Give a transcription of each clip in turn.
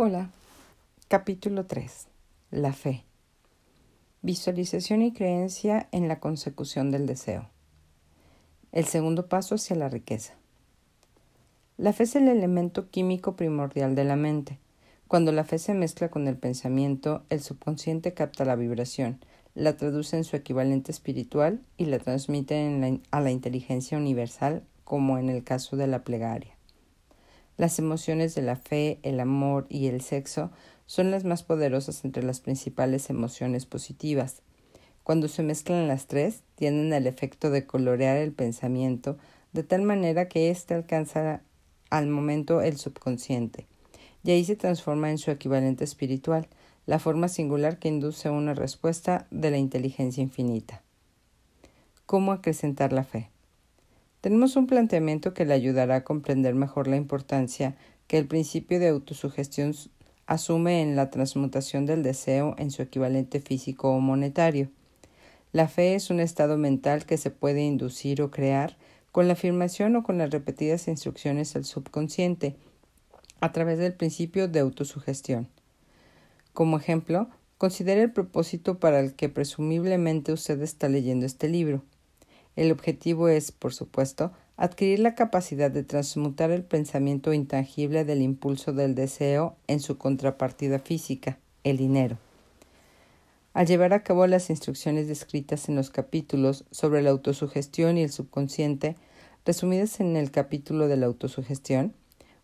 Hola. Capítulo 3. La fe. Visualización y creencia en la consecución del deseo. El segundo paso hacia la riqueza. La fe es el elemento químico primordial de la mente. Cuando la fe se mezcla con el pensamiento, el subconsciente capta la vibración, la traduce en su equivalente espiritual y la transmite a la inteligencia universal, como en el caso de la plegaria. Las emociones de la fe, el amor y el sexo son las más poderosas entre las principales emociones positivas. Cuando se mezclan las tres, tienen el efecto de colorear el pensamiento de tal manera que éste alcanza al momento el subconsciente, y ahí se transforma en su equivalente espiritual, la forma singular que induce una respuesta de la inteligencia infinita. ¿Cómo acrecentar la fe? Tenemos un planteamiento que le ayudará a comprender mejor la importancia que el principio de autosugestión asume en la transmutación del deseo en su equivalente físico o monetario. La fe es un estado mental que se puede inducir o crear con la afirmación o con las repetidas instrucciones al subconsciente a través del principio de autosugestión. Como ejemplo, considere el propósito para el que presumiblemente usted está leyendo este libro. El objetivo es, por supuesto, adquirir la capacidad de transmutar el pensamiento intangible del impulso del deseo en su contrapartida física, el dinero. Al llevar a cabo las instrucciones descritas en los capítulos sobre la autosugestión y el subconsciente, resumidas en el capítulo de la autosugestión,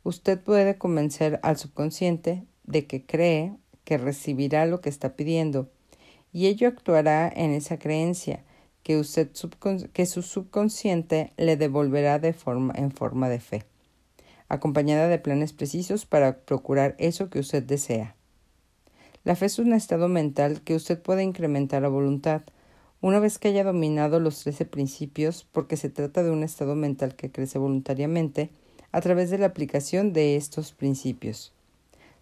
usted puede convencer al subconsciente de que cree que recibirá lo que está pidiendo, y ello actuará en esa creencia, que, usted que su subconsciente le devolverá de forma, en forma de fe, acompañada de planes precisos para procurar eso que usted desea. La fe es un estado mental que usted puede incrementar a voluntad, una vez que haya dominado los trece principios, porque se trata de un estado mental que crece voluntariamente a través de la aplicación de estos principios.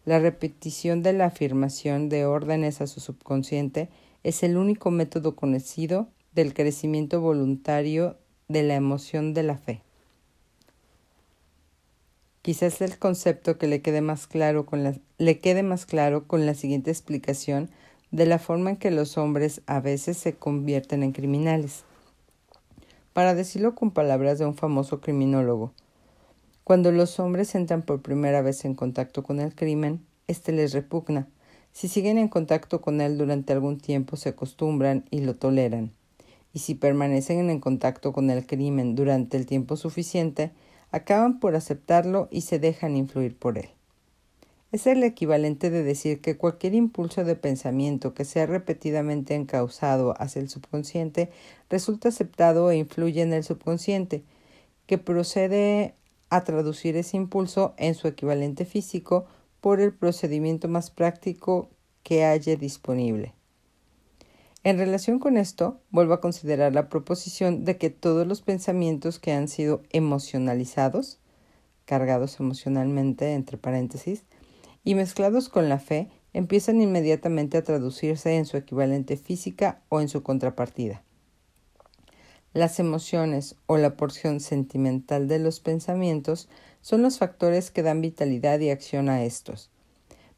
La repetición de la afirmación de órdenes a su subconsciente es el único método conocido del crecimiento voluntario de la emoción de la fe. Quizás el concepto que le quede más claro con la, le quede más claro con la siguiente explicación de la forma en que los hombres a veces se convierten en criminales. Para decirlo con palabras de un famoso criminólogo, cuando los hombres entran por primera vez en contacto con el crimen, éste les repugna. Si siguen en contacto con él durante algún tiempo, se acostumbran y lo toleran y si permanecen en contacto con el crimen durante el tiempo suficiente, acaban por aceptarlo y se dejan influir por él. Es el equivalente de decir que cualquier impulso de pensamiento que sea repetidamente encausado hacia el subconsciente resulta aceptado e influye en el subconsciente, que procede a traducir ese impulso en su equivalente físico por el procedimiento más práctico que haya disponible. En relación con esto, vuelvo a considerar la proposición de que todos los pensamientos que han sido emocionalizados, cargados emocionalmente, entre paréntesis, y mezclados con la fe, empiezan inmediatamente a traducirse en su equivalente física o en su contrapartida. Las emociones o la porción sentimental de los pensamientos son los factores que dan vitalidad y acción a estos.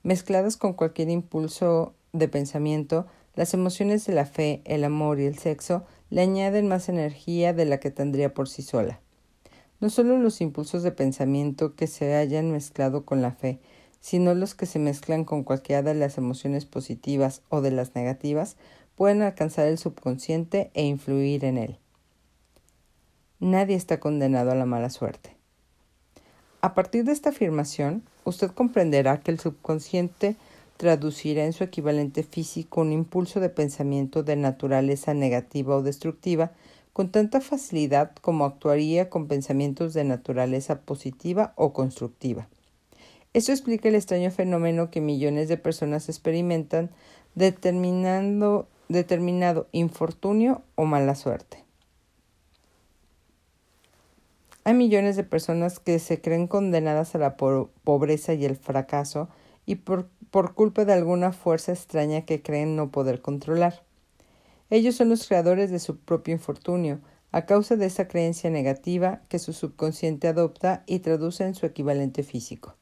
Mezcladas con cualquier impulso de pensamiento, las emociones de la fe, el amor y el sexo le añaden más energía de la que tendría por sí sola. No solo los impulsos de pensamiento que se hayan mezclado con la fe, sino los que se mezclan con cualquiera de las emociones positivas o de las negativas, pueden alcanzar el subconsciente e influir en él. Nadie está condenado a la mala suerte. A partir de esta afirmación, usted comprenderá que el subconsciente traducirá en su equivalente físico un impulso de pensamiento de naturaleza negativa o destructiva con tanta facilidad como actuaría con pensamientos de naturaleza positiva o constructiva. Esto explica el extraño fenómeno que millones de personas experimentan determinando determinado infortunio o mala suerte. Hay millones de personas que se creen condenadas a la pobreza y el fracaso y por, por culpa de alguna fuerza extraña que creen no poder controlar. Ellos son los creadores de su propio infortunio, a causa de esa creencia negativa que su subconsciente adopta y traduce en su equivalente físico.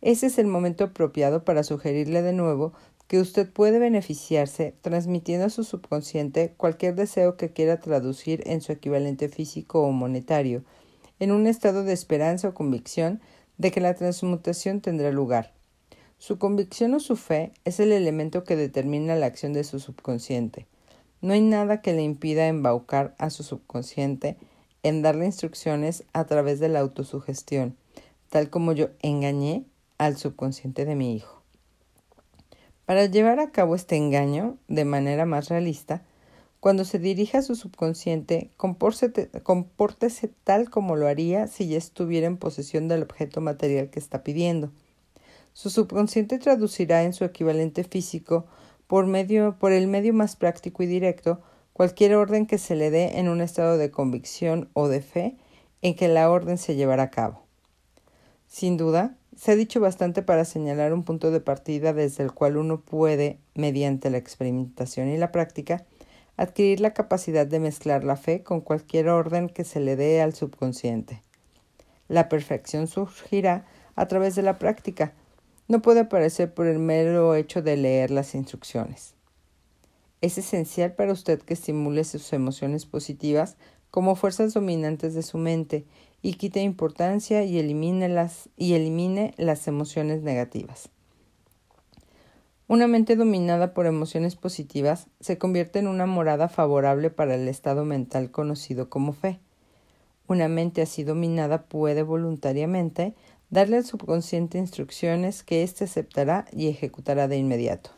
ese es el momento apropiado para sugerirle de nuevo que usted puede beneficiarse transmitiendo a su subconsciente cualquier deseo que quiera traducir en su equivalente físico o monetario, en un estado de esperanza o convicción de que la transmutación tendrá lugar. Su convicción o su fe es el elemento que determina la acción de su subconsciente. No hay nada que le impida embaucar a su subconsciente en darle instrucciones a través de la autosugestión, tal como yo engañé al subconsciente de mi hijo. Para llevar a cabo este engaño de manera más realista, cuando se dirija a su subconsciente, compórtese tal como lo haría si ya estuviera en posesión del objeto material que está pidiendo. Su subconsciente traducirá en su equivalente físico por, medio, por el medio más práctico y directo cualquier orden que se le dé en un estado de convicción o de fe en que la orden se llevará a cabo. Sin duda, se ha dicho bastante para señalar un punto de partida desde el cual uno puede, mediante la experimentación y la práctica, adquirir la capacidad de mezclar la fe con cualquier orden que se le dé al subconsciente. La perfección surgirá a través de la práctica, no puede aparecer por el mero hecho de leer las instrucciones. Es esencial para usted que estimule sus emociones positivas como fuerzas dominantes de su mente y quite importancia y elimine las, y elimine las emociones negativas. Una mente dominada por emociones positivas se convierte en una morada favorable para el estado mental conocido como fe. Una mente así dominada puede voluntariamente darle al subconsciente instrucciones que éste aceptará y ejecutará de inmediato.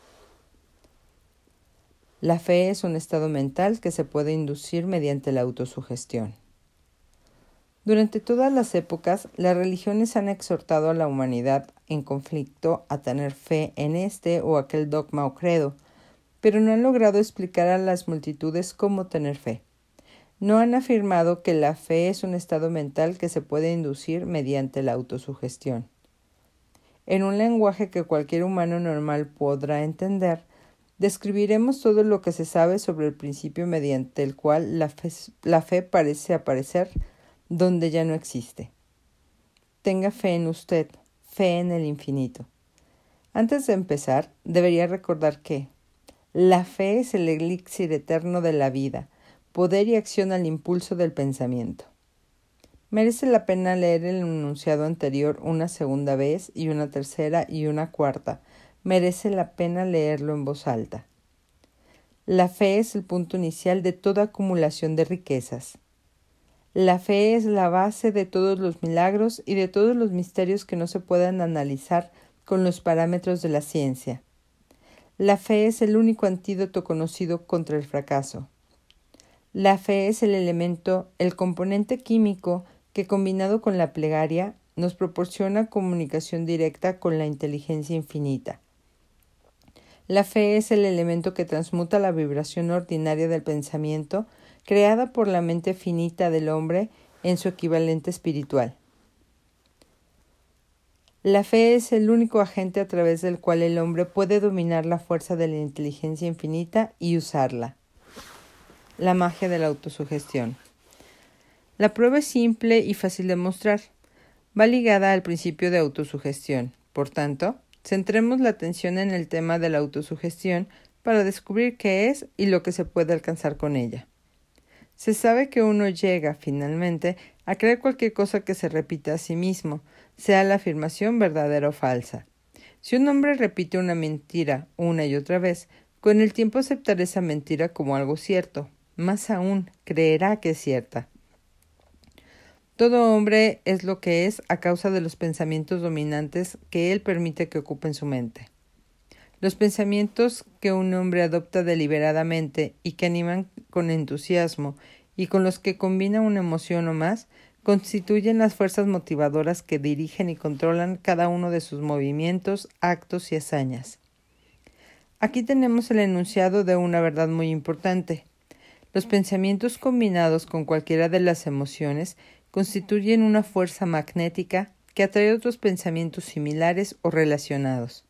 La fe es un estado mental que se puede inducir mediante la autosugestión. Durante todas las épocas, las religiones han exhortado a la humanidad en conflicto a tener fe en este o aquel dogma o credo, pero no han logrado explicar a las multitudes cómo tener fe. No han afirmado que la fe es un estado mental que se puede inducir mediante la autosugestión. En un lenguaje que cualquier humano normal podrá entender, Describiremos todo lo que se sabe sobre el principio mediante el cual la fe, la fe parece aparecer donde ya no existe. Tenga fe en usted, fe en el infinito. Antes de empezar, debería recordar que la fe es el elixir eterno de la vida, poder y acción al impulso del pensamiento. Merece la pena leer el enunciado anterior una segunda vez y una tercera y una cuarta, merece la pena leerlo en voz alta. La fe es el punto inicial de toda acumulación de riquezas. La fe es la base de todos los milagros y de todos los misterios que no se puedan analizar con los parámetros de la ciencia. La fe es el único antídoto conocido contra el fracaso. La fe es el elemento, el componente químico que combinado con la plegaria nos proporciona comunicación directa con la inteligencia infinita. La fe es el elemento que transmuta la vibración ordinaria del pensamiento, creada por la mente finita del hombre, en su equivalente espiritual. La fe es el único agente a través del cual el hombre puede dominar la fuerza de la inteligencia infinita y usarla. La magia de la autosugestión. La prueba es simple y fácil de mostrar. Va ligada al principio de autosugestión. Por tanto, Centremos la atención en el tema de la autosugestión para descubrir qué es y lo que se puede alcanzar con ella. Se sabe que uno llega, finalmente, a creer cualquier cosa que se repita a sí mismo, sea la afirmación verdadera o falsa. Si un hombre repite una mentira una y otra vez, con el tiempo aceptará esa mentira como algo cierto. Más aún, creerá que es cierta. Todo hombre es lo que es a causa de los pensamientos dominantes que él permite que ocupen su mente. Los pensamientos que un hombre adopta deliberadamente y que animan con entusiasmo y con los que combina una emoción o más constituyen las fuerzas motivadoras que dirigen y controlan cada uno de sus movimientos, actos y hazañas. Aquí tenemos el enunciado de una verdad muy importante. Los pensamientos combinados con cualquiera de las emociones constituyen una fuerza magnética que atrae otros pensamientos similares o relacionados.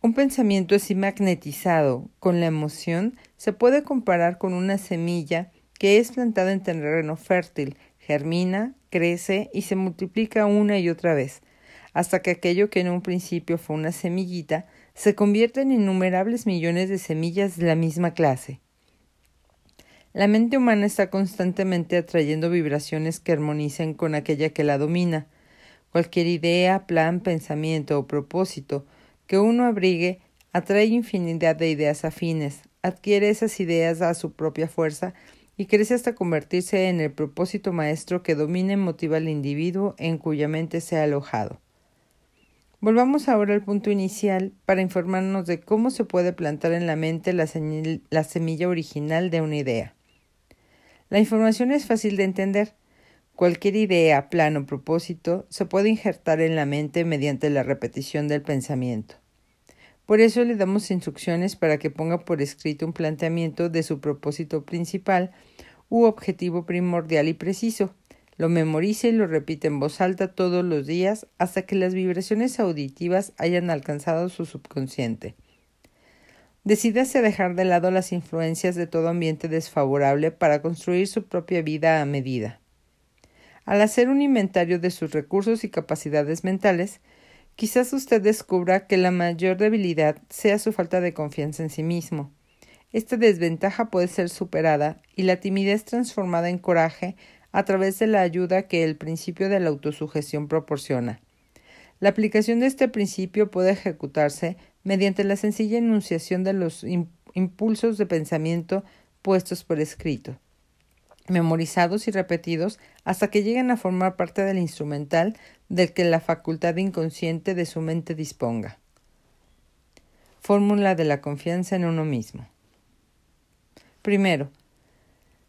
Un pensamiento así magnetizado con la emoción se puede comparar con una semilla que es plantada en terreno fértil, germina, crece y se multiplica una y otra vez, hasta que aquello que en un principio fue una semillita se convierte en innumerables millones de semillas de la misma clase. La mente humana está constantemente atrayendo vibraciones que armonicen con aquella que la domina. Cualquier idea, plan, pensamiento o propósito que uno abrigue atrae infinidad de ideas afines, adquiere esas ideas a su propia fuerza y crece hasta convertirse en el propósito maestro que domina y motiva al individuo en cuya mente se ha alojado. Volvamos ahora al punto inicial para informarnos de cómo se puede plantar en la mente la, la, semilla original de una idea. La información es fácil de entender. Cualquier idea, plan o propósito se puede injertar en la mente mediante la repetición del pensamiento. Por eso le damos instrucciones para que ponga por escrito un planteamiento de su propósito principal u objetivo primordial y preciso. Lo memorice y lo repite en voz alta todos los días hasta que las vibraciones auditivas hayan alcanzado su subconsciente. Decídase a dejar de lado las influencias de todo ambiente desfavorable para construir su propia vida a medida. Al hacer un inventario de sus recursos y capacidades mentales, Quizás usted descubra que la mayor debilidad sea su falta de confianza en sí mismo. Esta desventaja puede ser superada y la timidez transformada en coraje a través de la ayuda que el principio de la autosugestión proporciona. La aplicación de este principio puede ejecutarse mediante la sencilla enunciación de los impulsos de pensamiento puestos por escrito memorizados y repetidos hasta que lleguen a formar parte del instrumental del que la facultad inconsciente de su mente disponga. Fórmula de la confianza en uno mismo. Primero,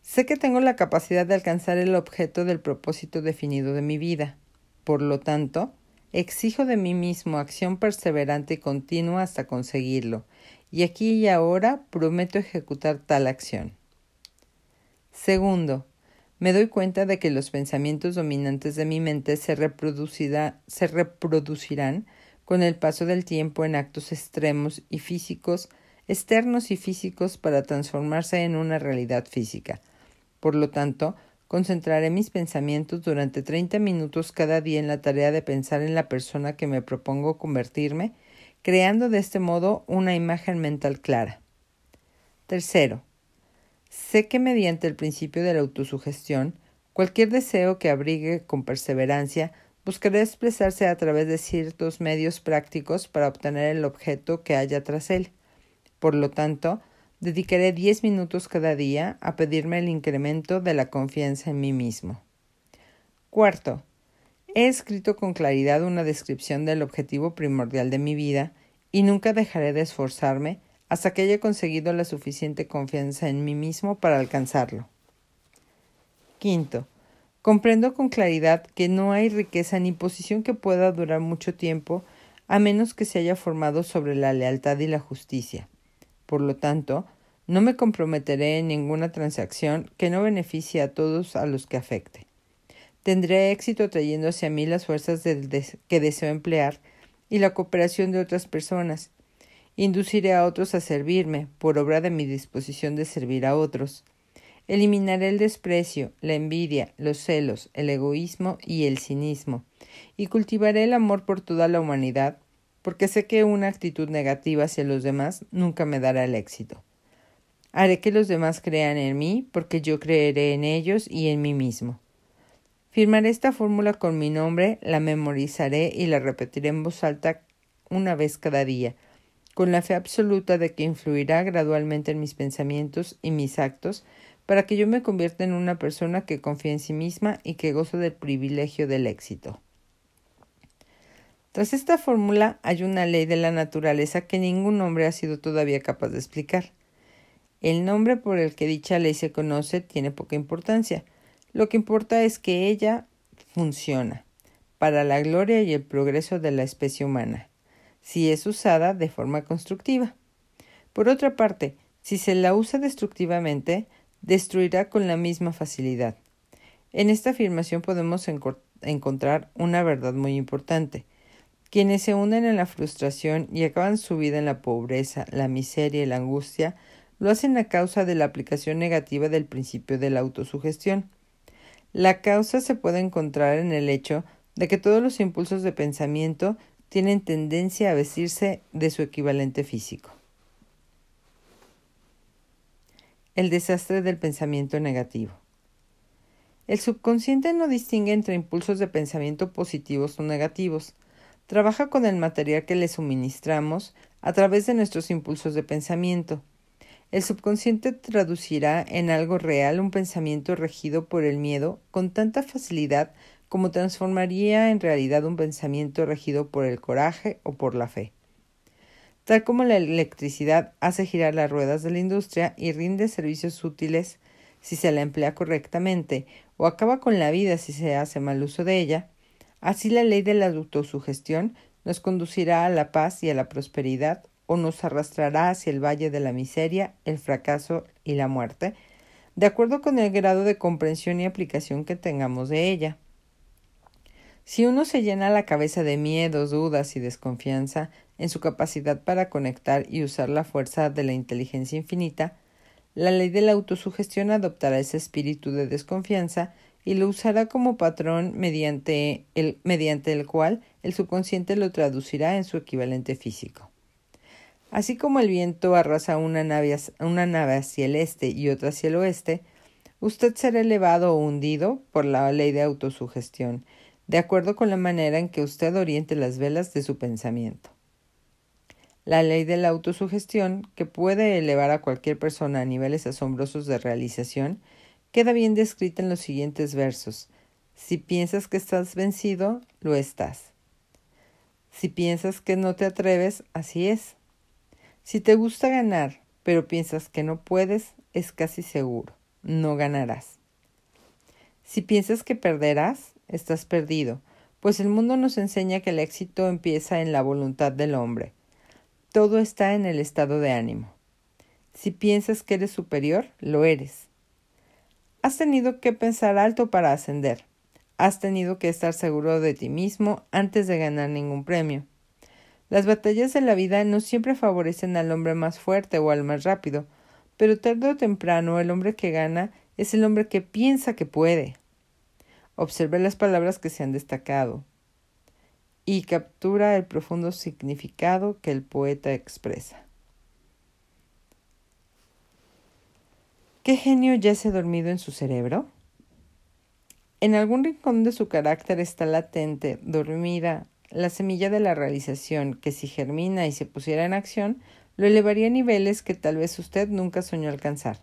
sé que tengo la capacidad de alcanzar el objeto del propósito definido de mi vida. Por lo tanto, exijo de mí mismo acción perseverante y continua hasta conseguirlo, y aquí y ahora prometo ejecutar tal acción. Segundo, me doy cuenta de que los pensamientos dominantes de mi mente se, se reproducirán con el paso del tiempo en actos extremos y físicos, externos y físicos para transformarse en una realidad física. Por lo tanto, concentraré mis pensamientos durante treinta minutos cada día en la tarea de pensar en la persona que me propongo convertirme, creando de este modo una imagen mental clara. Tercero, Sé que mediante el principio de la autosugestión, cualquier deseo que abrigue con perseverancia buscará expresarse a través de ciertos medios prácticos para obtener el objeto que haya tras él. Por lo tanto, dedicaré diez minutos cada día a pedirme el incremento de la confianza en mí mismo. Cuarto, he escrito con claridad una descripción del objetivo primordial de mi vida y nunca dejaré de esforzarme hasta que haya conseguido la suficiente confianza en mí mismo para alcanzarlo. Quinto, comprendo con claridad que no hay riqueza ni posición que pueda durar mucho tiempo a menos que se haya formado sobre la lealtad y la justicia. Por lo tanto, no me comprometeré en ninguna transacción que no beneficie a todos a los que afecte. Tendré éxito trayendo hacia mí las fuerzas que deseo emplear y la cooperación de otras personas, Induciré a otros a servirme, por obra de mi disposición de servir a otros. Eliminaré el desprecio, la envidia, los celos, el egoísmo y el cinismo, y cultivaré el amor por toda la humanidad, porque sé que una actitud negativa hacia los demás nunca me dará el éxito. Haré que los demás crean en mí, porque yo creeré en ellos y en mí mismo. Firmaré esta fórmula con mi nombre, la memorizaré y la repetiré en voz alta una vez cada día, con la fe absoluta de que influirá gradualmente en mis pensamientos y mis actos, para que yo me convierta en una persona que confía en sí misma y que goza del privilegio del éxito. Tras esta fórmula hay una ley de la naturaleza que ningún hombre ha sido todavía capaz de explicar. El nombre por el que dicha ley se conoce tiene poca importancia. Lo que importa es que ella funciona para la gloria y el progreso de la especie humana si es usada de forma constructiva. Por otra parte, si se la usa destructivamente, destruirá con la misma facilidad. En esta afirmación podemos encontrar una verdad muy importante. Quienes se hunden en la frustración y acaban su vida en la pobreza, la miseria y la angustia, lo hacen a causa de la aplicación negativa del principio de la autosugestión. La causa se puede encontrar en el hecho de que todos los impulsos de pensamiento tienen tendencia a vestirse de su equivalente físico. El desastre del pensamiento negativo. El subconsciente no distingue entre impulsos de pensamiento positivos o negativos. Trabaja con el material que le suministramos a través de nuestros impulsos de pensamiento. El subconsciente traducirá en algo real un pensamiento regido por el miedo con tanta facilidad como transformaría en realidad un pensamiento regido por el coraje o por la fe. Tal como la electricidad hace girar las ruedas de la industria y rinde servicios útiles si se la emplea correctamente o acaba con la vida si se hace mal uso de ella, así la ley de la autosugestión nos conducirá a la paz y a la prosperidad o nos arrastrará hacia el valle de la miseria, el fracaso y la muerte, de acuerdo con el grado de comprensión y aplicación que tengamos de ella. Si uno se llena la cabeza de miedos, dudas y desconfianza en su capacidad para conectar y usar la fuerza de la inteligencia infinita, la ley de la autosugestión adoptará ese espíritu de desconfianza y lo usará como patrón mediante el, mediante el cual el subconsciente lo traducirá en su equivalente físico. Así como el viento arrasa una nave, una nave hacia el este y otra hacia el oeste, usted será elevado o hundido por la ley de autosugestión, de acuerdo con la manera en que usted oriente las velas de su pensamiento. La ley de la autosugestión, que puede elevar a cualquier persona a niveles asombrosos de realización, queda bien descrita en los siguientes versos. Si piensas que estás vencido, lo estás. Si piensas que no te atreves, así es. Si te gusta ganar, pero piensas que no puedes, es casi seguro, no ganarás. Si piensas que perderás, estás perdido, pues el mundo nos enseña que el éxito empieza en la voluntad del hombre. Todo está en el estado de ánimo. Si piensas que eres superior, lo eres. Has tenido que pensar alto para ascender. Has tenido que estar seguro de ti mismo antes de ganar ningún premio. Las batallas de la vida no siempre favorecen al hombre más fuerte o al más rápido, pero tarde o temprano el hombre que gana es el hombre que piensa que puede. Observe las palabras que se han destacado y captura el profundo significado que el poeta expresa. ¿Qué genio yace dormido en su cerebro? En algún rincón de su carácter está latente, dormida, la semilla de la realización que si germina y se pusiera en acción, lo elevaría a niveles que tal vez usted nunca soñó alcanzar.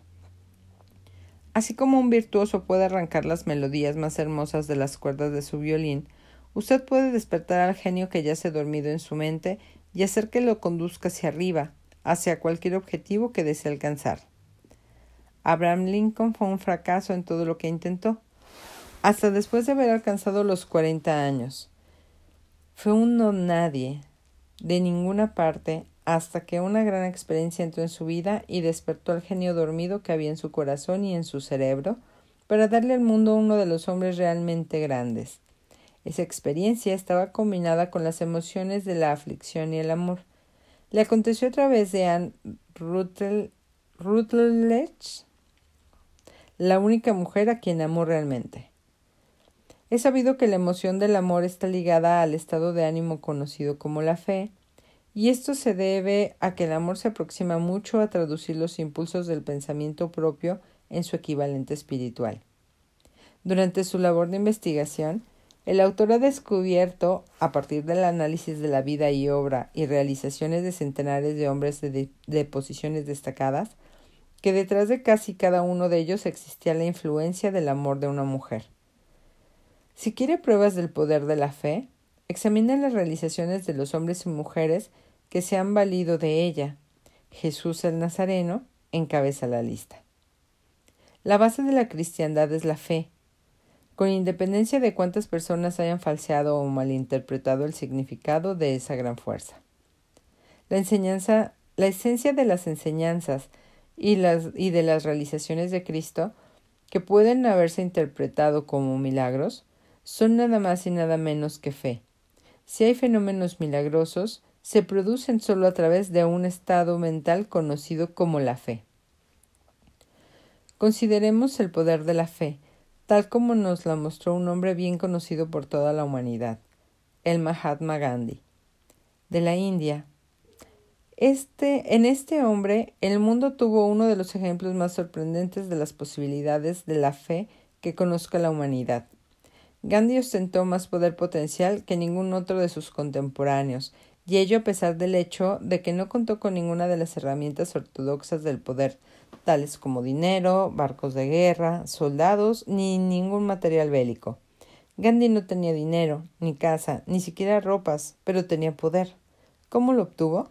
Así como un virtuoso puede arrancar las melodías más hermosas de las cuerdas de su violín, usted puede despertar al genio que yace dormido en su mente y hacer que lo conduzca hacia arriba, hacia cualquier objetivo que desee alcanzar. Abraham Lincoln fue un fracaso en todo lo que intentó, hasta después de haber alcanzado los cuarenta años. Fue un no nadie, de ninguna parte, hasta que una gran experiencia entró en su vida y despertó al genio dormido que había en su corazón y en su cerebro para darle al mundo uno de los hombres realmente grandes. Esa experiencia estaba combinada con las emociones de la aflicción y el amor. Le aconteció a través de Anne Rutledge, la única mujer a quien amó realmente. He sabido que la emoción del amor está ligada al estado de ánimo conocido como la fe, y esto se debe a que el amor se aproxima mucho a traducir los impulsos del pensamiento propio en su equivalente espiritual. Durante su labor de investigación, el autor ha descubierto, a partir del análisis de la vida y obra y realizaciones de centenares de hombres de, de, posiciones destacadas, que detrás de casi cada uno de ellos existía la influencia del amor de una mujer. Si quiere pruebas del poder de la fe, examine las realizaciones de los hombres y mujeres que se han valido de ella. Jesús el Nazareno encabeza la lista. La base de la cristiandad es la fe, con independencia de cuántas personas hayan falseado o malinterpretado el significado de esa gran fuerza. La enseñanza, la esencia de las enseñanzas y, las, y de las realizaciones de Cristo, que pueden haberse interpretado como milagros, son nada más y nada menos que fe. Si hay fenómenos milagrosos, se producen solo a través de un estado mental conocido como la fe. Consideremos el poder de la fe, tal como nos la mostró un hombre bien conocido por toda la humanidad, el Mahatma Gandhi, de la India. Este, en este hombre, el mundo tuvo uno de los ejemplos más sorprendentes de las posibilidades de la fe que conozca la humanidad. Gandhi ostentó más poder potencial que ningún otro de sus contemporáneos, y ello a pesar del hecho de que no contó con ninguna de las herramientas ortodoxas del poder, tales como dinero, barcos de guerra, soldados, ni ningún material bélico. Gandhi no tenía dinero, ni casa, ni siquiera ropas, pero tenía poder. ¿Cómo lo obtuvo?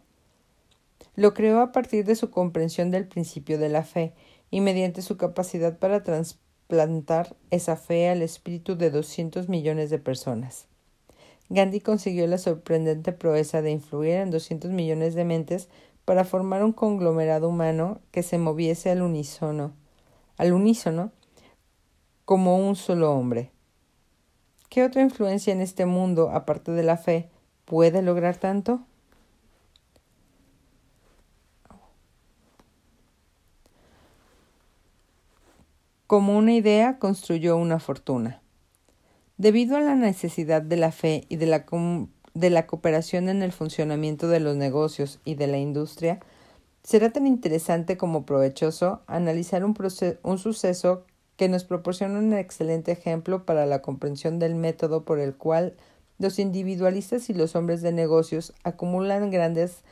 Lo creó a partir de su comprensión del principio de la fe y mediante su capacidad para transplantar esa fe al espíritu de doscientos millones de personas. Gandhi consiguió la sorprendente proeza de influir en 200 millones de mentes para formar un conglomerado humano que se moviese al unísono, al unísono como un solo hombre. ¿Qué otra influencia en este mundo, aparte de la fe, puede lograr tanto? Como una idea construyó una fortuna. Debido a la necesidad de la fe y de la, de la cooperación en el funcionamiento de los negocios y de la industria, será tan interesante como provechoso analizar un, un suceso que nos proporciona un excelente ejemplo para la comprensión del método por el cual los individualistas y los hombres de negocios acumulan grandes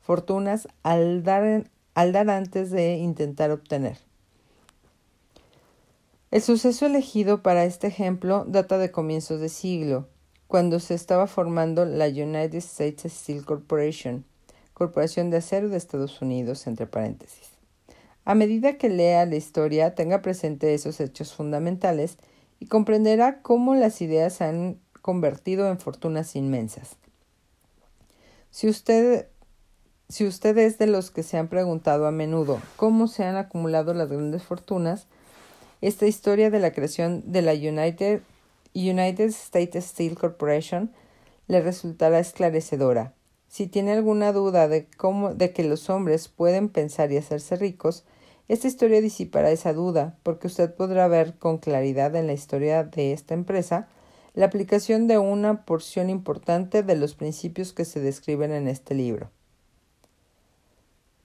fortunas al dar, al dar antes de intentar obtener. El suceso elegido para este ejemplo data de comienzos de siglo, cuando se estaba formando la United States Steel Corporation, Corporación de Acero de Estados Unidos, entre paréntesis. A medida que lea la historia, tenga presente esos hechos fundamentales y comprenderá cómo las ideas se han convertido en fortunas inmensas. Si usted, si usted es de los que se han preguntado a menudo cómo se han acumulado las grandes fortunas, esta historia de la creación de la United, United States Steel Corporation le resultará esclarecedora. Si tiene alguna duda de cómo de que los hombres pueden pensar y hacerse ricos, esta historia disipará esa duda, porque usted podrá ver con claridad en la historia de esta empresa la aplicación de una porción importante de los principios que se describen en este libro.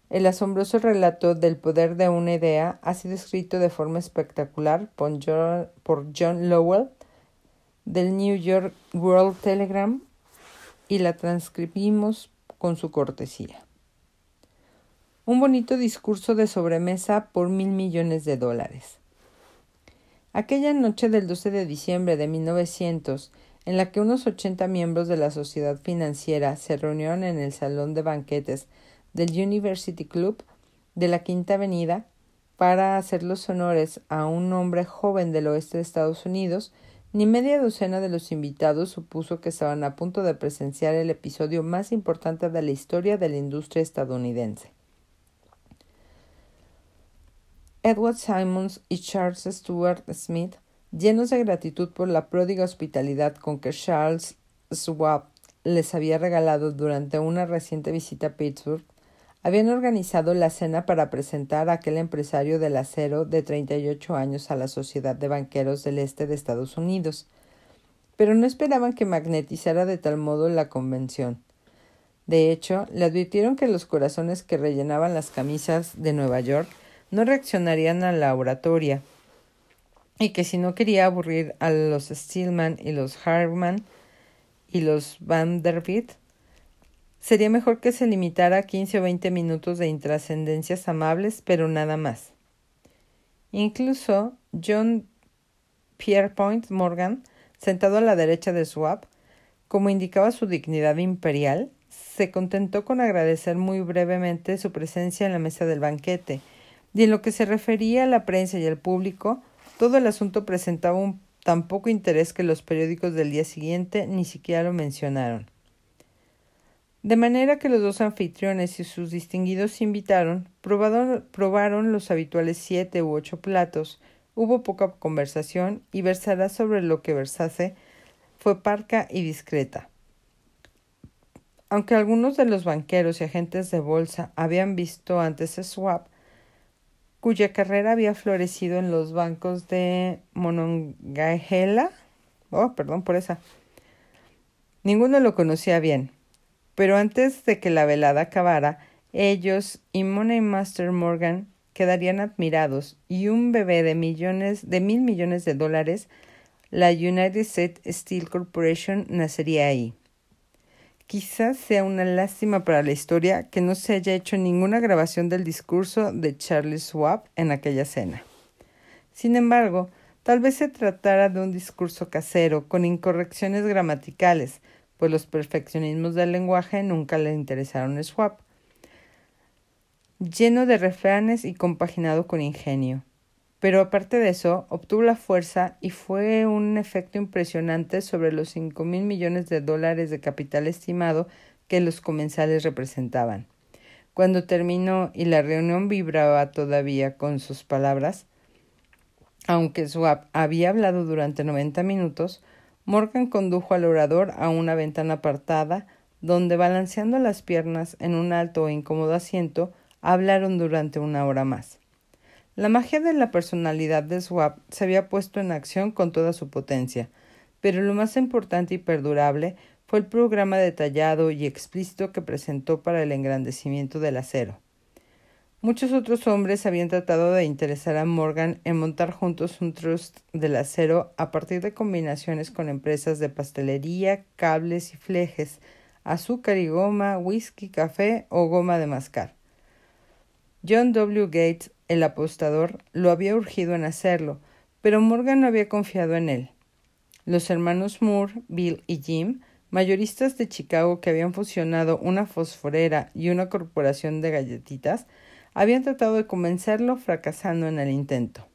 El asombroso relato del poder de una idea ha sido escrito de forma espectacular por John, Lowell del New York World Telegram y la transcribimos con su cortesía. Un bonito discurso de sobremesa por mil millones de dólares. Aquella noche del 12 de diciembre de 1900, en la que unos ochenta miembros de la sociedad financiera se reunieron en el salón de banquetes del University Club de la Quinta Avenida para hacer los honores a un hombre joven del oeste de Estados Unidos, ni media docena de los invitados supuso que estaban a punto de presenciar el episodio más importante de la historia de la industria estadounidense. Edward Simons y Charles Stuart Smith, llenos de gratitud por la pródiga hospitalidad con que Charles Schwab les había regalado durante una reciente visita a Pittsburgh, habían organizado la cena para presentar a aquel empresario del acero de 38 años a la Sociedad de Banqueros del Este de Estados Unidos, pero no esperaban que magnetizara de tal modo la convención. De hecho, le advirtieron que los corazones que rellenaban las camisas de Nueva York no reaccionarían a la oratoria, y que si no quería aburrir a los Stillman y los Harman y los Vanderbilt, Sería mejor que se limitara a quince o veinte minutos de intrascendencias amables, pero nada más. Incluso John Pierpoint Morgan, sentado a la derecha de Swab, como indicaba su dignidad imperial, se contentó con agradecer muy brevemente su presencia en la mesa del banquete, y en lo que se refería a la prensa y al público, todo el asunto presentaba un tan poco interés que los periódicos del día siguiente ni siquiera lo mencionaron. De manera que los dos anfitriones y sus distinguidos invitaron probaron, los habituales siete u ocho platos, hubo poca conversación y versará sobre lo que versase fue parca y discreta. Aunque algunos de los banqueros y agentes de bolsa habían visto antes a Swap, cuya carrera había florecido en los bancos de Monongahela. Oh, perdón por esa. Ninguno lo conocía bien, pero antes de que la velada acabara, ellos y Money Master Morgan quedarían admirados y un bebé de millones de mil millones de dólares, la United States Steel Corporation nacería ahí. Quizás sea una lástima para la historia que no se haya hecho ninguna grabación del discurso de Charles Schwab en aquella cena. Sin embargo, tal vez se tratara de un discurso casero con incorrecciones gramaticales, pues los perfeccionismos del lenguaje nunca le interesaron a Schwab lleno de refranes y compaginado con ingenio. Pero aparte de eso, obtuvo la fuerza y fue un efecto impresionante sobre los cinco mil millones de dólares de capital estimado que los comensales representaban. Cuando terminó y la reunión vibraba todavía con sus palabras, aunque Swap había hablado durante noventa minutos, Morgan condujo al orador a una ventana apartada, donde balanceando las piernas en un alto e incómodo asiento, hablaron durante una hora más. La magia de la personalidad de Swap se había puesto en acción con toda su potencia, pero lo más importante y perdurable fue el programa detallado y explícito que presentó para el engrandecimiento del acero. Muchos otros hombres habían tratado de interesar a Morgan en montar juntos un trust del acero a partir de combinaciones con empresas de pastelería, cables y flejes, azúcar y goma, whisky, café o goma de mascar. John W. Gates, el apostador, lo había urgido en hacerlo, pero Morgan no había confiado en él. Los hermanos Moore, Bill y Jim, mayoristas de Chicago que habían fusionado una fosforera y una corporación de galletitas, habían tratado de convencerlo fracasando en el intento.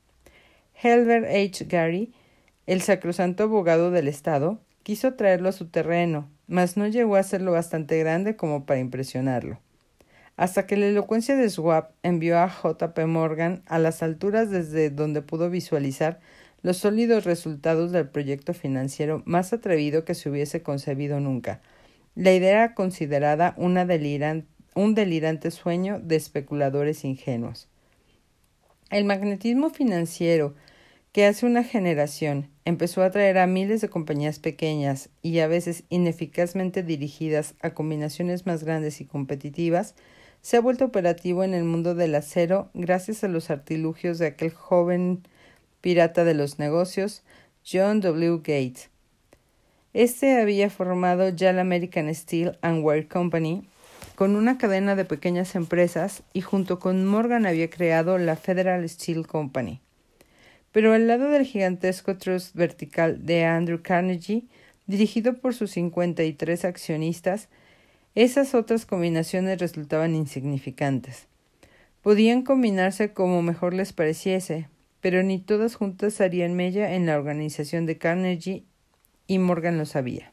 Helber H. Gary, el sacrosanto abogado del Estado, quiso traerlo a su terreno, mas no llegó a ser lo bastante grande como para impresionarlo hasta que la elocuencia de Swap envió a J. P. Morgan a las alturas desde donde pudo visualizar los sólidos resultados del proyecto financiero más atrevido que se hubiese concebido nunca. La idea era considerada una un delirante sueño de especuladores ingenuos. El magnetismo financiero que hace una generación empezó a atraer a miles de compañías pequeñas y a veces ineficazmente dirigidas a combinaciones más grandes y competitivas se ha vuelto operativo en el mundo del acero gracias a los artilugios de aquel joven pirata de los negocios, John W. Gates. Este había formado ya la American Steel and Wire Company con una cadena de pequeñas empresas y junto con Morgan había creado la Federal Steel Company. Pero al lado del gigantesco trust vertical de Andrew Carnegie, dirigido por sus 53 accionistas, esas otras combinaciones resultaban insignificantes. Podían combinarse como mejor les pareciese, pero ni todas juntas harían mella en la organización de Carnegie y Morgan lo sabía.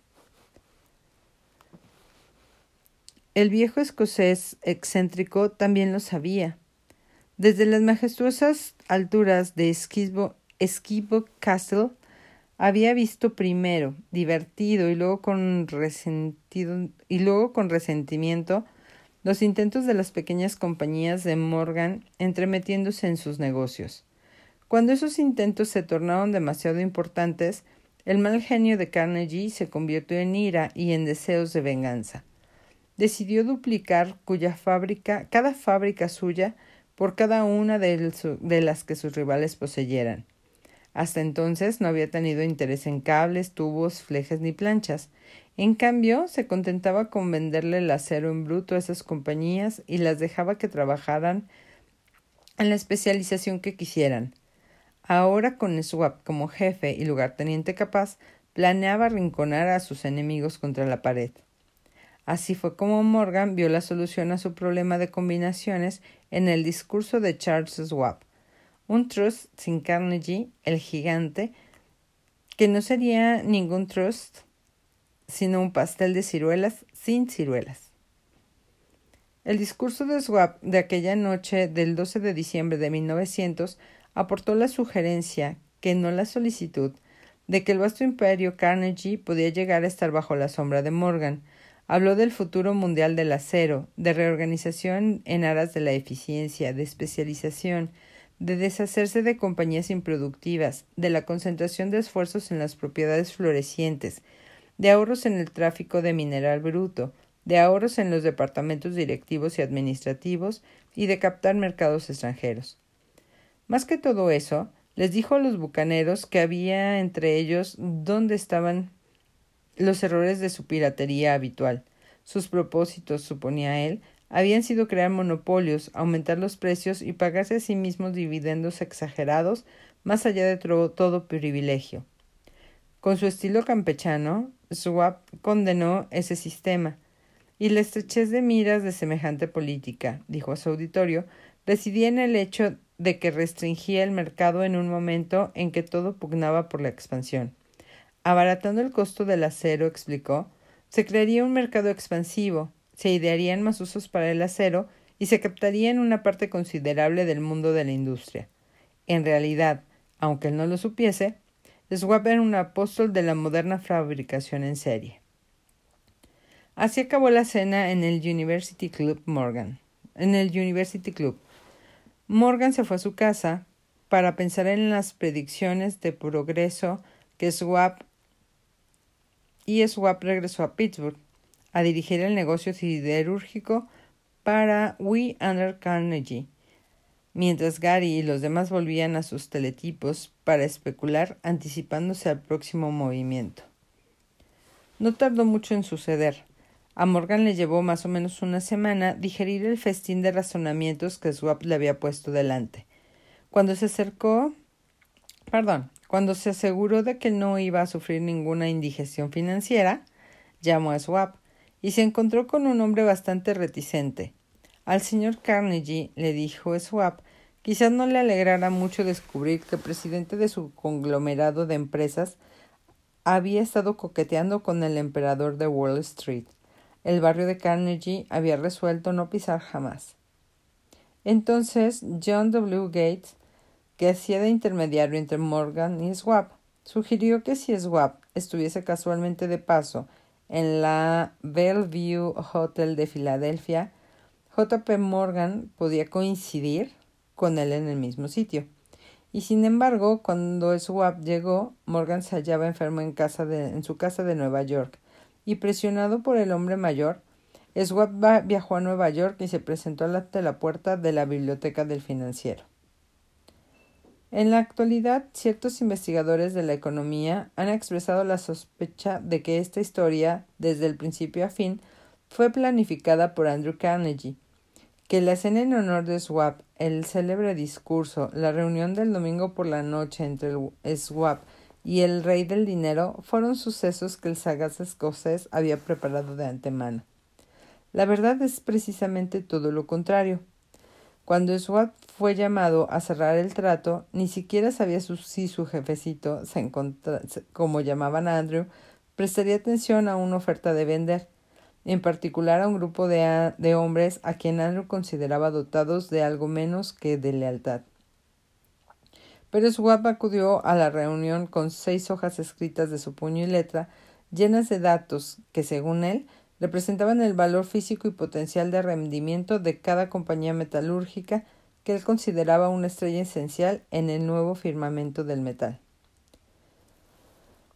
El viejo escocés excéntrico también lo sabía. Desde las majestuosas alturas de Esquibo, Castle había visto primero, divertido y luego con resentimiento los intentos de las pequeñas compañías de Morgan entremetiéndose en sus negocios. Cuando esos intentos se tornaron demasiado importantes, el mal genio de Carnegie se convirtió en ira y en deseos de venganza. Decidió duplicar cuya fábrica, cada fábrica suya por cada una de, de las que sus rivales poseyeran. Hasta entonces no había tenido interés en cables, tubos, flejes ni planchas. En cambio, se contentaba con venderle el acero en bruto a esas compañías y las dejaba que trabajaran en la especialización que quisieran. Ahora, con Swap como jefe y lugarteniente capaz, planeaba arrinconar a sus enemigos contra la pared. Así fue como Morgan vio la solución a su problema de combinaciones en el discurso de Charles Swap un trust sin Carnegie, el gigante, que no sería ningún trust, sino un pastel de ciruelas sin ciruelas. El discurso de Swap de aquella noche del 12 de diciembre de 1900 aportó la sugerencia, que no la solicitud, de que el vasto imperio Carnegie podía llegar a estar bajo la sombra de Morgan. Habló del futuro mundial del acero, de reorganización en aras de la eficiencia, de especialización, de deshacerse de compañías improductivas, de la concentración de esfuerzos en las propiedades florecientes, de ahorros en el tráfico de mineral bruto, de ahorros en los departamentos directivos y administrativos y de captar mercados extranjeros. Más que todo eso, les dijo a los bucaneros que había entre ellos dónde estaban los errores de su piratería habitual. Sus propósitos, suponía él, habían sido crear monopolios, aumentar los precios y pagarse a sí mismos dividendos exagerados más allá de todo privilegio. Con su estilo campechano, Swap condenó ese sistema, y la estrechez de miras de semejante política, dijo a su auditorio, residía en el hecho de que restringía el mercado en un momento en que todo pugnaba por la expansión. Abaratando el costo del acero, explicó, se crearía un mercado expansivo, se idearían más usos para el acero y se captaría en una parte considerable del mundo de la industria. En realidad, aunque él no lo supiese, Schwab era un apóstol de la moderna fabricación en serie. Así acabó la cena en el University Club Morgan. En el University Club. Morgan se fue a su casa para pensar en las predicciones de progreso que Schwab y Schwab regresó a Pittsburgh a dirigir el negocio siderúrgico para We Under Carnegie, mientras Gary y los demás volvían a sus teletipos para especular anticipándose al próximo movimiento. No tardó mucho en suceder. A Morgan le llevó más o menos una semana digerir el festín de razonamientos que Swap le había puesto delante. Cuando se acercó, perdón, cuando se aseguró de que no iba a sufrir ninguna indigestión financiera, llamó a Swap y se encontró con un hombre bastante reticente. Al señor Carnegie, le dijo Swap, quizás no le alegrara mucho descubrir que el presidente de su conglomerado de empresas había estado coqueteando con el emperador de Wall Street. El barrio de Carnegie había resuelto no pisar jamás. Entonces John W. Gates, que hacía de intermediario entre Morgan y Swap, sugirió que si Swap estuviese casualmente de paso en la Bellevue Hotel de Filadelfia, J.P. Morgan podía coincidir con él en el mismo sitio. Y sin embargo, cuando Swap llegó, Morgan se hallaba enfermo en, casa de, en su casa de Nueva York, y presionado por el hombre mayor, Swap viajó a Nueva York y se presentó ante la puerta de la biblioteca del financiero. En la actualidad, ciertos investigadores de la economía han expresado la sospecha de que esta historia, desde el principio a fin, fue planificada por Andrew Carnegie, que la cena en honor de Swap, el célebre discurso, la reunión del domingo por la noche entre el Swap y el rey del dinero fueron sucesos que el sagaz escocés había preparado de antemano. La verdad es precisamente todo lo contrario. Cuando Swap fue llamado a cerrar el trato, ni siquiera sabía si su jefecito, se como llamaban a Andrew, prestaría atención a una oferta de vender, en particular a un grupo de, hombres a quien Andrew consideraba dotados de algo menos que de lealtad. Pero Swap acudió a la reunión con seis hojas escritas de su puño y letra, llenas de datos que, según él, representaban el valor físico y potencial de rendimiento de cada compañía metalúrgica que él consideraba una estrella esencial en el nuevo firmamento del metal.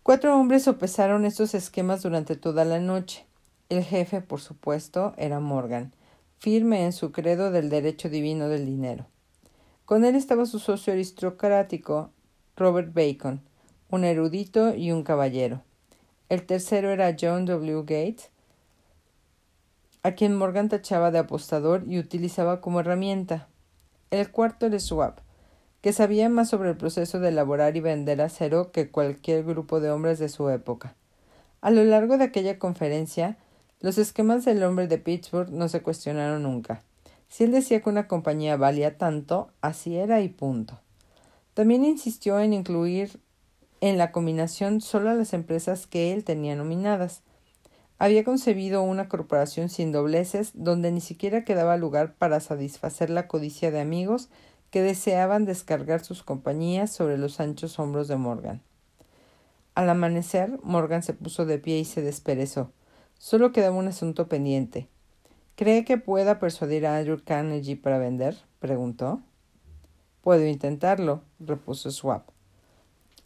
Cuatro hombres sopesaron estos esquemas durante toda la noche. El jefe, por supuesto, era Morgan, firme en su credo del derecho divino del dinero. Con él estaba su socio aristocrático, Robert Bacon, un erudito y un caballero. El tercero era John W. Gates, a quien Morgan tachaba de apostador y utilizaba como herramienta. El cuarto era Swap, que sabía más sobre el proceso de elaborar y vender acero que cualquier grupo de hombres de su época. A lo largo de aquella conferencia, los esquemas del hombre de Pittsburgh no se cuestionaron nunca. Si él decía que una compañía valía tanto, así era y punto. También insistió en incluir en la combinación solo las empresas que él tenía nominadas. Había concebido una corporación sin dobleces donde ni siquiera quedaba lugar para satisfacer la codicia de amigos que deseaban descargar sus compañías sobre los anchos hombros de Morgan. Al amanecer, Morgan se puso de pie y se desperezó. Solo quedaba un asunto pendiente. ¿Cree que pueda persuadir a Andrew Carnegie para vender? preguntó. Puedo intentarlo, repuso Swap.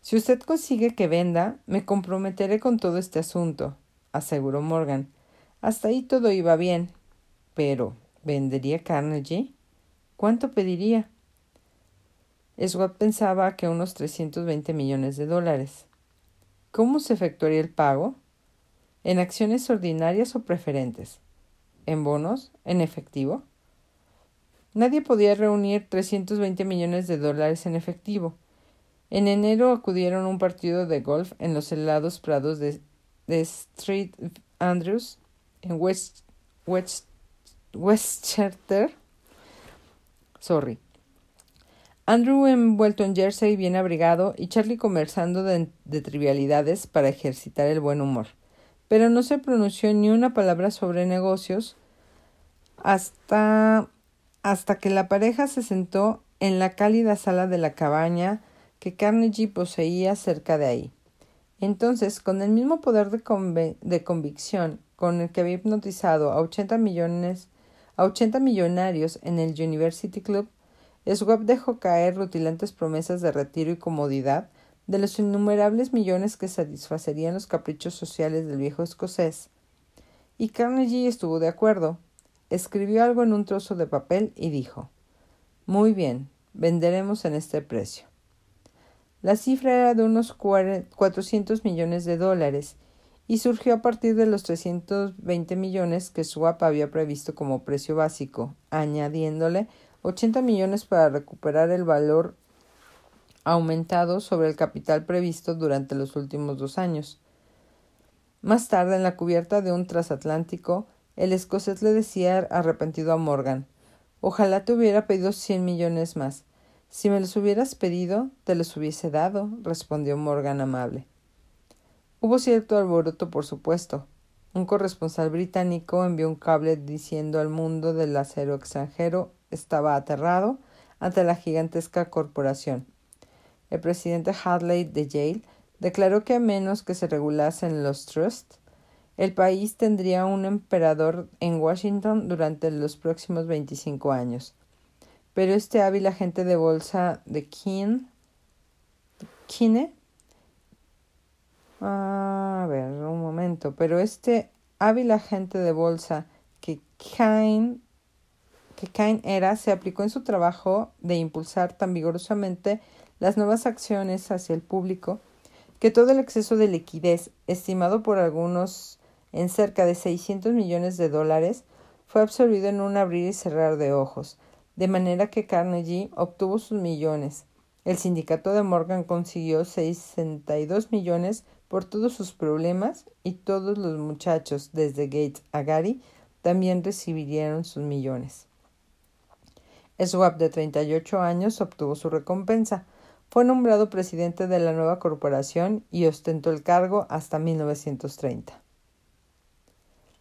Si usted consigue que venda, me comprometeré con todo este asunto, aseguró Morgan. Hasta ahí todo iba bien. Pero, ¿vendería Carnegie? ¿Cuánto pediría? Swap pensaba que unos 320 millones de dólares. ¿Cómo se efectuaría el pago? ¿En acciones ordinarias o preferentes? ¿En bonos? ¿En efectivo? Nadie podía reunir 320 millones de dólares en efectivo. En enero acudieron a un partido de golf en los helados prados de, Street Andrews, en West, Westchester. Sorry. Andrew envuelto en jersey bien abrigado y Charlie conversando de, de, trivialidades para ejercitar el buen humor. Pero no se pronunció ni una palabra sobre negocios hasta hasta que la pareja se sentó en la cálida sala de la cabaña que Carnegie poseía cerca de ahí. Entonces, con el mismo poder de, de convicción con el que había hipnotizado a ochenta millones a ochenta millonarios en el University Club, Swap dejó caer rutilantes promesas de retiro y comodidad de los innumerables millones que satisfacerían los caprichos sociales del viejo escocés. Y Carnegie estuvo de acuerdo, escribió algo en un trozo de papel y dijo Muy bien, venderemos en este precio. La cifra era de unos cuatrocientos millones de dólares y surgió a partir de los 320 millones que Swap había previsto como precio básico, añadiéndole 80 millones para recuperar el valor aumentado sobre el capital previsto durante los últimos dos años. Más tarde, en la cubierta de un transatlántico, el escocés le decía arrepentido a Morgan Ojalá te hubiera pedido cien millones más. Si me los hubieras pedido, te los hubiese dado, respondió Morgan amable. Hubo cierto alboroto, por supuesto. Un corresponsal británico envió un cable diciendo al mundo del acero extranjero estaba aterrado ante la gigantesca corporación. El presidente Hadley de Yale declaró que a menos que se regulasen los trusts, el país tendría un emperador en Washington durante los próximos 25 años. Pero este hábil agente de bolsa de Keene, Kine, a ver, un momento, pero este hábil agente de bolsa que Kane, que Kane era, se aplicó en su trabajo de impulsar tan vigorosamente las nuevas acciones hacia el público que todo el exceso de liquidez, estimado por algunos en cerca de 600 millones de dólares, fue absorbido en un abrir y cerrar de ojos, de manera que Carnegie obtuvo sus millones. El sindicato de Morgan consiguió 62 millones por todos sus problemas y todos los muchachos, desde Gates a Gary, también recibirían sus millones. Swap, de 38 años, obtuvo su recompensa. Fue nombrado presidente de la nueva corporación y ostentó el cargo hasta 1930.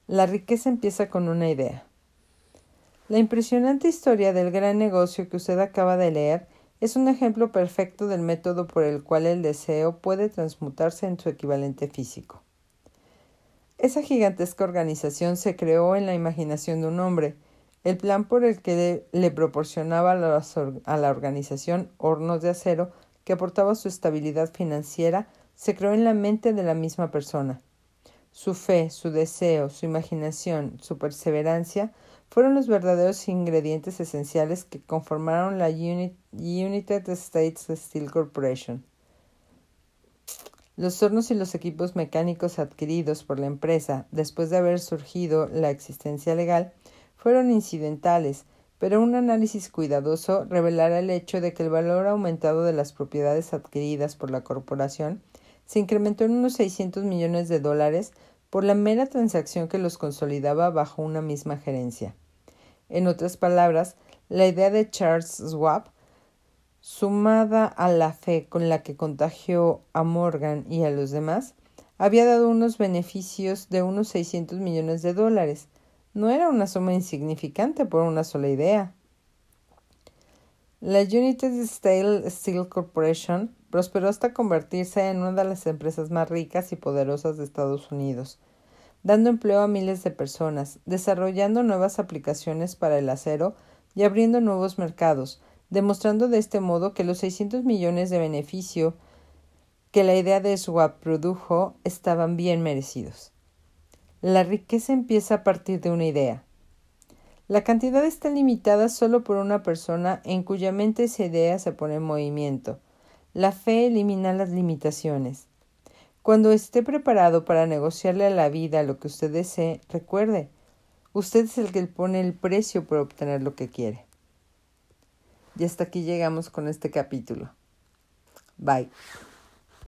La riqueza empieza con una idea. La impresionante historia del gran negocio que usted acaba de leer es un ejemplo perfecto del método por el cual el deseo puede transmutarse en su equivalente físico. Esa gigantesca organización se creó en la imaginación de un hombre. El plan por el que le proporcionaba a la organización hornos de acero que aportaba su estabilidad financiera se creó en la mente de la misma persona. Su fe, su deseo, su imaginación, su perseverancia fueron los verdaderos ingredientes esenciales que conformaron la United States Steel Corporation. Los hornos y los equipos mecánicos adquiridos por la empresa después de haber surgido la existencia legal fueron incidentales, pero un análisis cuidadoso revelará el hecho de que el valor aumentado de las propiedades adquiridas por la corporación se incrementó en unos 600 millones de dólares por la mera transacción que los consolidaba bajo una misma gerencia. En otras palabras, la idea de Charles Schwab, sumada a la fe con la que contagió a Morgan y a los demás, había dado unos beneficios de unos 600 millones de dólares. No era una suma insignificante por una sola idea. La United Steel, Steel Corporation prosperó hasta convertirse en una de las empresas más ricas y poderosas de Estados Unidos, dando empleo a miles de personas, desarrollando nuevas aplicaciones para el acero y abriendo nuevos mercados, demostrando de este modo que los 600 millones de beneficio que la idea de Swap produjo estaban bien merecidos. La riqueza empieza a partir de una idea. La cantidad está limitada solo por una persona en cuya mente esa idea se pone en movimiento. La fe elimina las limitaciones. Cuando esté preparado para negociarle a la vida lo que usted desee, recuerde, usted es el que pone el precio por obtener lo que quiere. Y hasta aquí llegamos con este capítulo. Bye.